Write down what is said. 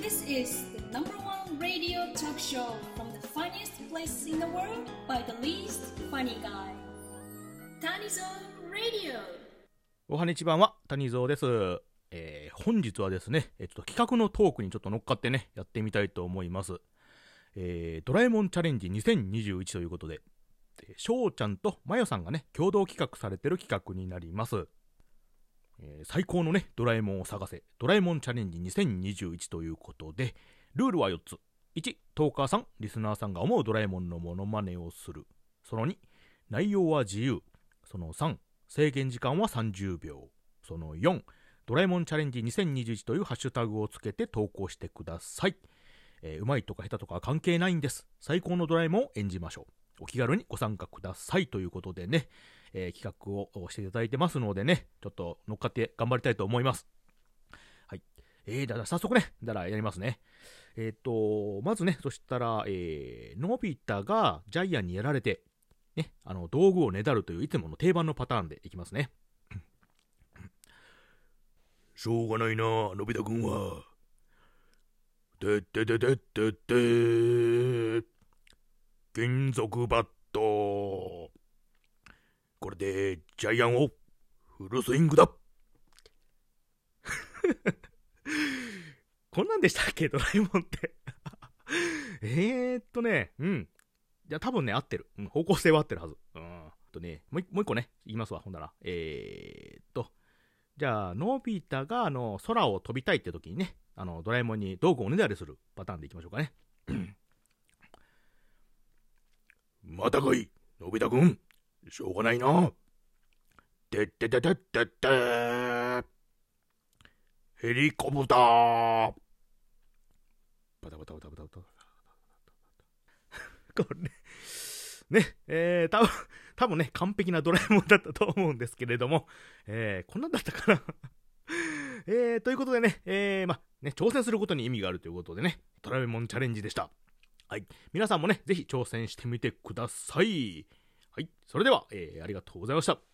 This is the number one radio talk show from the funniest place in the world by the least funny guy. Tanizo Radio. おはにちばんは、谷蔵です。えー本日はですね、えーちょっと企画のトークにちょっと乗っかってね、やってみたいと思います。えードラえもんチャレンジ2021ということで、えー翔ちゃんとまよさんがね、共同企画されてる企画になります。えー最高のね、ドラえもんを探せ、ドラえもんチャレンジ2021ということで、ルールは4つ。1、トーカーさん、リスナーさんが思うドラえもんのモノマネをする。その2、内容は自由。その3、制限時間は30秒。その4、ドラえもんチャレンジ2021というハッシュタグをつけて投稿してください。えーうまいとか下手とか関係ないんです。最高のドラえもんを演じましょう。お気軽にご参加くださいということでね、えー企画をしていただいてますのでね、ちょっと乗っかって頑張りたいと思います。はい。えー、だから早速ね、だらやりますね。えっ、と、まずね、そしたら、えー、のび太がジャイアンにやられて、ね、あの、道具をねだるといういつもの定番のパターンでいきますね。しょうがないな、のび太くんは。てってててってて金属バット。これでジャイアンをフルスイングだ。こんなんでしたっけ？ドラえもんって。えーっとね、うん。いや、多分ね、合ってる。うん、方向性は合ってるはず。うん。とね、もうもう一個ね、言いますわ、ほんなら。えーっと、じゃあ、のび太が、あの、空を飛びたいって時にね、あの、ドラえもんに道具をおねだりするパターンでいきましょうかね。またかい、のび太くん。しょうがないな。てってててってってヘリコプター。バタバタバタバタバタ。これね、ね、えー、多分多分ね、完璧なドラえもんだったと思うんですけれども、えー、こんなんだったかな えー、ということでね、えー、ま、ね、挑戦することに意味があるということでね、ドラえもんチャレンジでした。はい。皆さんもね、ぜひ挑戦してみてください。はい。それでは、えー、ありがとうございました。